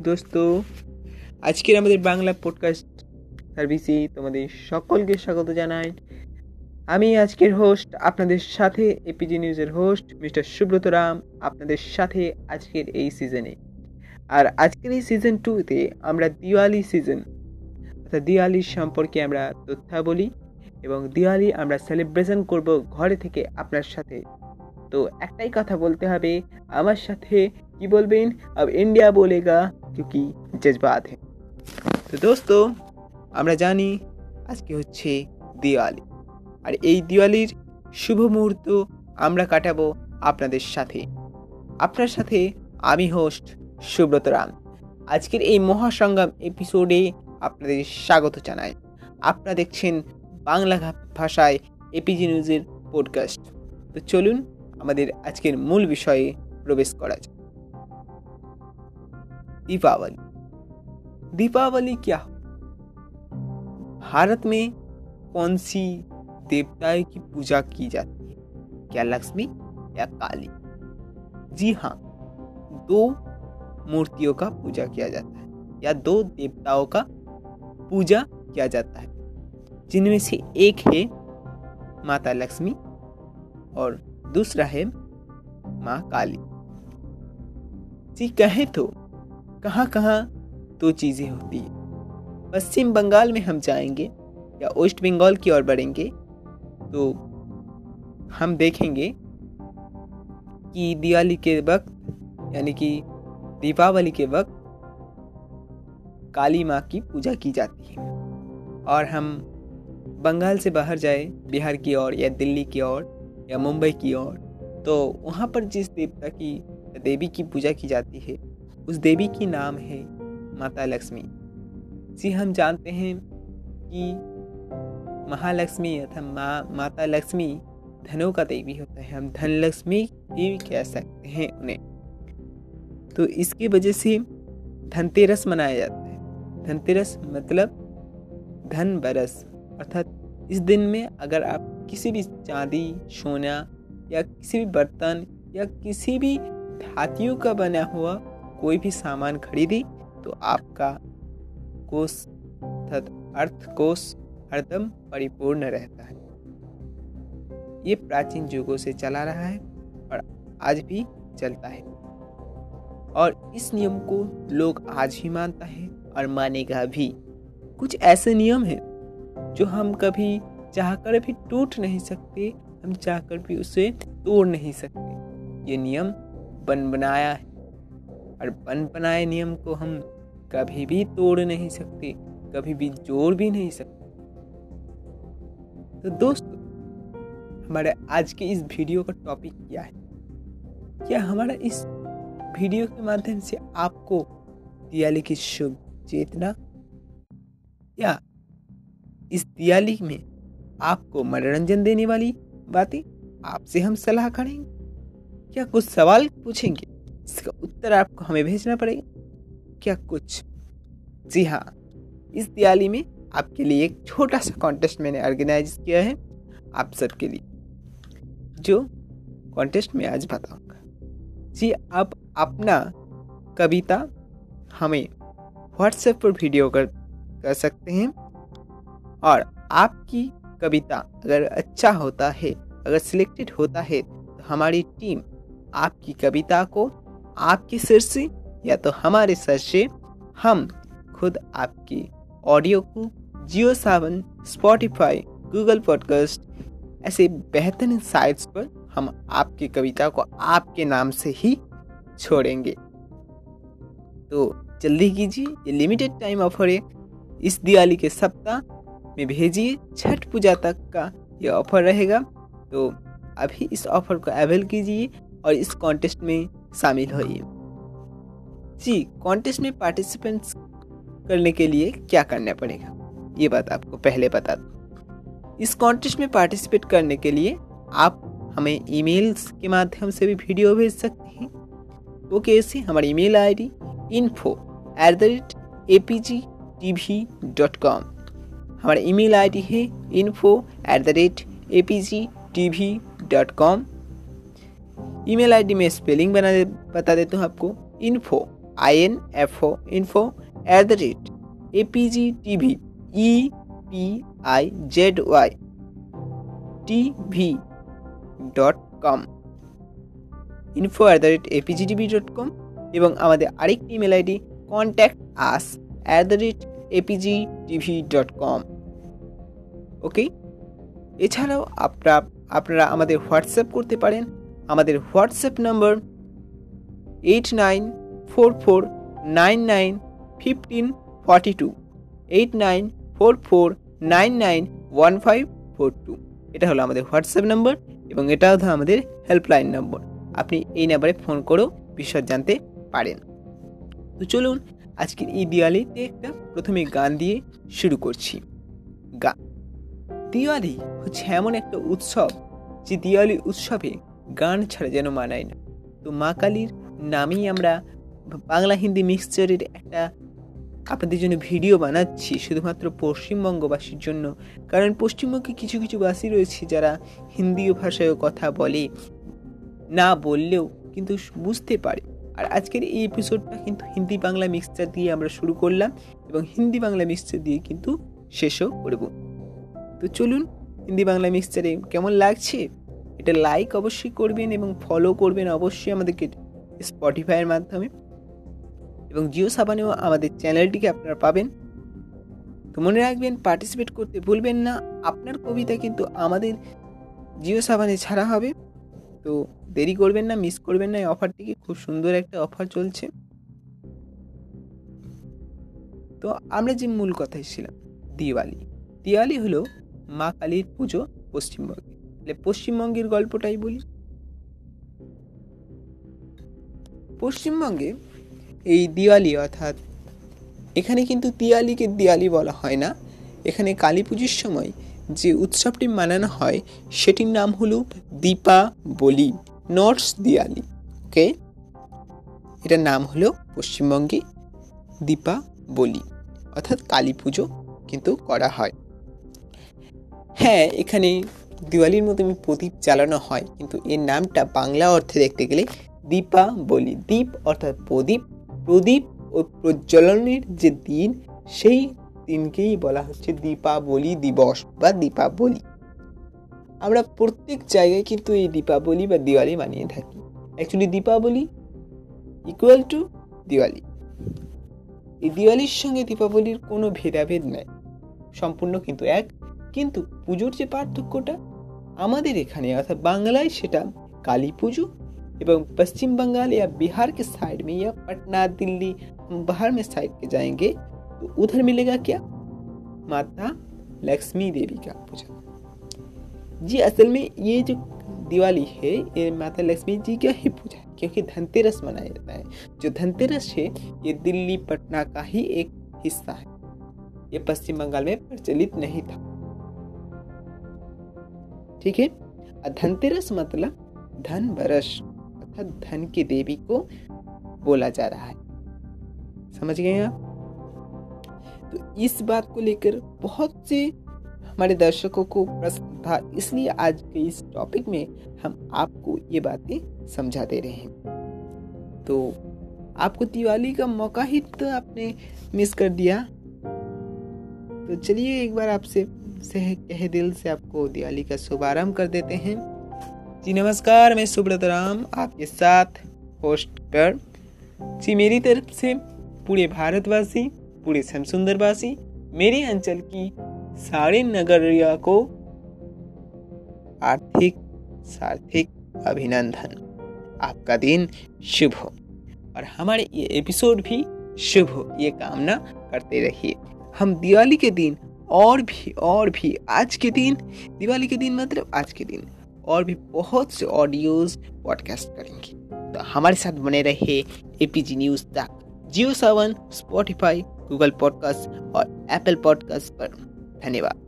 দোস্ত, আজকের আমাদের বাংলা পডকাস্ট সার্ভিসে তোমাদের সকলকে স্বাগত জানাই। আমি আজকের হোস্ট আপনাদের সাথে এপিজি নিউজের হোস্ট মিস্টার সুব্রত রাম, আপনাদের সাথে আজকের এই সিজনে আর আজকের এই সিজন টুতে আমরা দিওয়ালি সিজন অর্থাৎ দিওয়ালি সম্পর্কে আমরা তথ্যাবলী এবং দিওয়ালি আমরা সেলিব্রেশন করব ঘরে থেকে আপনার সাথে। তো একটাই কথা বলতে হবে, আমার সাথে কি বলবেন अब इंडिया बोलेगा क्योंकि जज्बात है তো দোস্ত আমরা জানি আজকে হচ্ছে দিওয়ালি আর এই দিওয়ালির শুভ মুহূর্ত আমরা কাটাবো আপনাদের সাথে আপনার সাথে আমি হোস্ট সুব্রত রাম আজকের এই মহাসংগ্রাম এপিসোডে আপনাদের স্বাগত জানাই আপনারা দেখছেন বাংলা ভাষায় এপিজি নিউজের পডকাস্ট তো চলুন আমাদের আজকের মূল বিষয়ে প্রবেশ করা যাক दीपावली। दीपावली क्या हो? भारत में कौन सी देवताएँ की पूजा की जाती है? क्या लक्ष्मी या काली? जी हाँ दो मूर्तियों का पूजा किया जाता है या दो देवताओं का पूजा किया जाता है। जिनमें से एक है माता लक्ष्मी और दूसरा है माँ काली। जी कहें तो कहाँ कहाँ दो चीज़ें होती है। पश्चिम बंगाल में हम जाएँगे या वेस्ट बंगाल की ओर बढ़ेंगे तो हम देखेंगे कि दिवाली के वक्त, यानी कि दीपावली के वक्त काली माँ की पूजा की जाती है। और हम बंगाल से बाहर जाए, बिहार की ओर या दिल्ली की ओर या मुंबई की ओर तो वहाँ पर जिस देवता की देवी की पूजा की जाती है उस देवी की नाम है माता लक्ष्मी। जी, हम जानते हैं कि महालक्ष्मी अथवा माँ, माता लक्ष्मी धनों का देवी होता है। हम धन लक्ष्मी कह सकते हैं उन्हें। तो इसकी वजह से धनतेरस मनाया जाता है। धनतेरस मतलब धन बरस। अर्थात इस दिन में अगर आप किसी भी चांदी, सोना या किसी भी बर्तन या किसी भी धातियों का बना हुआ कोई भी सामान खरीदी तो आपका कोष अर्थात अर्थ कोष हरदम परिपूर्ण रहता है। ये प्राचीन युगों से चला रहा है और आज भी चलता है। और इस नियम को लोग आज भी मानता है और मानेगा भी। कुछ ऐसे नियम हैं, जो हम कभी चाहकर भी टूट नहीं सकते, हम चाहकर भी उसे तोड़ नहीं सकते। ये नियम बन बनाया है। और बन बनाए नियम को हम कभी भी तोड़ नहीं सकते, कभी भी जोड़ भी नहीं सकते। तो दोस्तों, हमारे आज के इस वीडियो का टॉपिक क्या है? क्या हमारा इस वीडियो के माध्यम से आपको दिवाली की शुभ चेतना? या इस दिवाली में आपको मनोरंजन देने वाली बातें आपसे हम सलाह करेंगे? क्या कुछ सवाल पूछेंगे? इसका उत्तर आपको हमें भेजना पड़ेगा। क्या कुछ? जी हाँ इस दिवाली में आपके लिए एक छोटा सा कॉन्टेस्ट मैंने ऑर्गेनाइज किया है आप सबके लिए, जो कॉन्टेस्ट में आज बताऊँगा। जी, आप अपना कविता हमें व्हाट्सएप पर वीडियो कर कर सकते हैं और आपकी कविता अगर अच्छा होता है, अगर सिलेक्टेड होता है तो हमारी टीम आपकी कविता को आपके सिर से या तो हमारे सर से, हम खुद आपकी ऑडियो को Jio Saavn, Spotify, Google podcast, ऐसे बेहतरीन साइट्स पर हम आपकी कविता को आपके नाम से ही छोड़ेंगे। तो जल्दी कीजिए, ये लिमिटेड टाइम ऑफ़र है। इस दिवाली के सप्ताह में भेजिए, छठ पूजा तक का ये ऑफ़र रहेगा। तो अभी इस ऑफ़र को अवेल कीजिए और इस कॉन्टेस्ट में शामिल होइए जी कॉन्टेस्ट में पार्टिसिपेंट्स करने के लिए क्या करना पड़ेगा? ये बात आपको पहले बता दूँ। इस कॉन्टेस्ट में पार्टिसिपेट करने के लिए आप हमें ईमेल्स के माध्यम से भी वीडियो भेज सकते हैं। वो कैसे हमारी email ID info at the rate A P G T V dot com हमारा ईमेल आईडी है info at the rate A P G T V dot com email ID में स्पेलिंग बना दे बता देता हूँ आपको info I N F O info at the rate A P G T V E P I Z Y T V dot com info at the rate APGTV dot com এবং আমাদের আরেকটি email ID contact us at the rate APG TV dot com okay এছাড়াও আপনারা আপনারা আমাদের WhatsApp করতে পারেন আমাদের WhatsApp number eight nine four four nine nine fifteen forty two eight nine four four nine nine one five four two এটা হলো আমাদের হোয়াটসঅ্যাপ নম্বর এবং এটাও হলো আমাদের হেল্পলাইন নম্বর। আপনি এই নাম্বারে ফোন করেও বিশদ জানতে পারেন। তো চলুন, আজকের এই দিওয়ালিতে একটা প্রথমে গান দিয়ে শুরু করছি। গান দিওয়ালি হচ্ছে এমন একটা উৎসব যে দিওয়ালি উৎসবে গান ছাড়া যেন মানায় না। তো মা কালীর নামেই আমরা বাংলা হিন্দি মিক্সচারের একটা আপনাদের জন্য ভিডিও বানাচ্ছি শুধুমাত্র পশ্চিমবঙ্গবাসীর জন্য। কারণ পশ্চিমবঙ্গে কিছু কিছু বাসী রয়েছে যারা হিন্দি ভাষায় কথা বলে, না বললেও কিন্তু বুঝতে পারে। আর আজকের এই এপিসোডটা কিন্তু হিন্দি বাংলা মিক্সচার দিয়ে আমরা শুরু করলাম এবং হিন্দি বাংলা মিক্সচার দিয়ে কিন্তু শেষও করব। তো চলুন হিন্দি বাংলা মিক্সচারে কেমন লাগছে? এটা লাইক অবশ্যই করবেন এবং ফলো করবেন অবশ্যই আমাদেরকে স্পটিফাইয়ের মাধ্যমে। এবং জিও সাবানেও আমাদের চ্যানেলটিকে আপনারা পাবেন। তো মনে রাখবেন পার্টিসিপেট করতে ভুলবেন না। আপনার কবিতা কিন্তু আমাদের জিও সাবানে ছাড়া হবে। তো দেরি করবেন না মিস করবেন না এই অফারটিকে খুব সুন্দর একটা অফার চলছে। তো আমরা যে মূল কথায় ছিলাম, দিওয়ালি। দিওয়ালি হলো মা কালীর পুজো পশ্চিমবঙ্গে। পশ্চিমবঙ্গের গল্পটাই বলি। পশ্চিমবঙ্গে এই দিওয়ালি অর্থাৎ এখানে কিন্তু দিওয়ালিকে দিওয়ালি বলা হয় না। এখানে কালী পুজোর সময় যে উৎসবটি মানানো হয় সেটির নাম হলো দীপাবলি নটস দিওয়ালি, ওকে? এটার নাম হলো পশ্চিমবঙ্গে দীপাবলি, অর্থাৎ কালী পুজো কিন্তু করা হয়। হ্যাঁ এখানে দিওয়ালির মতো প্রদীপ জ্বালানো হয়, কিন্তু এর নামটা বাংলা অর্থে দেখতে গেলে দীপাবলি। দ্বীপ অর্থাৎ প্রদীপ প্রদীপ ও প্রজ্বলনের যে দিন, সেই দিনকেই বলা হচ্ছে দীপাবলি দিবস বা দীপাবলি। আমরা প্রত্যেক জায়গায় কিন্তু এই দীপাবলি বা দিওয়ালি মানিয়ে থাকি। Actually Deepavali equal to Diwali. এই দিওয়ালির সঙ্গে দীপাবলির কোনো ভেদাভেদ নাই। সম্পূর্ণ কিন্তু এক, কিন্তু পুজোর যে পার্থক্যটা আমাদের এখানে অর্থাৎ বাংলায় সেটা কালী পুজো एवं पश्चिम बंगाल या बिहार के साइड में या पटना दिल्ली बाहर में साइड के जाएंगे तो उधर मिलेगा क्या माता लक्ष्मी देवी का पूजा जी असल में ये जो दिवाली है ये माता लक्ष्मी जी का ही पूजा है क्योंकि धनतेरस मनाया जाता है जो धनतेरस है ये दिल्ली पटना का ही एक हिस्सा है ये पश्चिम बंगाल में प्रचलित नहीं था ठीक है? धनतेरस मतलब धन बरस अर्थात धन की देवी को बोला जा रहा है। समझ गए आप? तो इस बात को लेकर बहुत से हमारे दर्शकों को प्रश्न था, इसलिए आज के इस टॉपिक में हम आपको ये बातें समझा दे रहे हैं। तो आपको दिवाली का मौका ही तो आपने मिस कर दिया। तो चलिए एक बार आपसे से कह दिल से आपको दिवाली का शुभारंभ कर देते हैं। जी नमस्कार, मैं सुब्रत राम, आपके साथ होस्ट कर जी मेरी तरफ़ से पूरे भारतवासी, पूरे समसुंदरवासी, मेरे अंचल की सारे नगरिया को आर्थिक सार्थिक अभिनंदन। आपका दिन शुभ हो और हमारे ये एपिसोड भी शुभ हो, ये कामना करते रहिए। हम दिवाली के दिन और भी और भी। आज के दिन, दिवाली के दिन मतलब आज के दिन, और भी बहुत से ऑडियोज पॉडकास्ट करेंगे। तो हमारे साथ बने रहे एपीजी न्यूज़ तक Jio Saavn Spotify Google podcast और एप्पल पॉडकास्ट पर। धन्यवाद।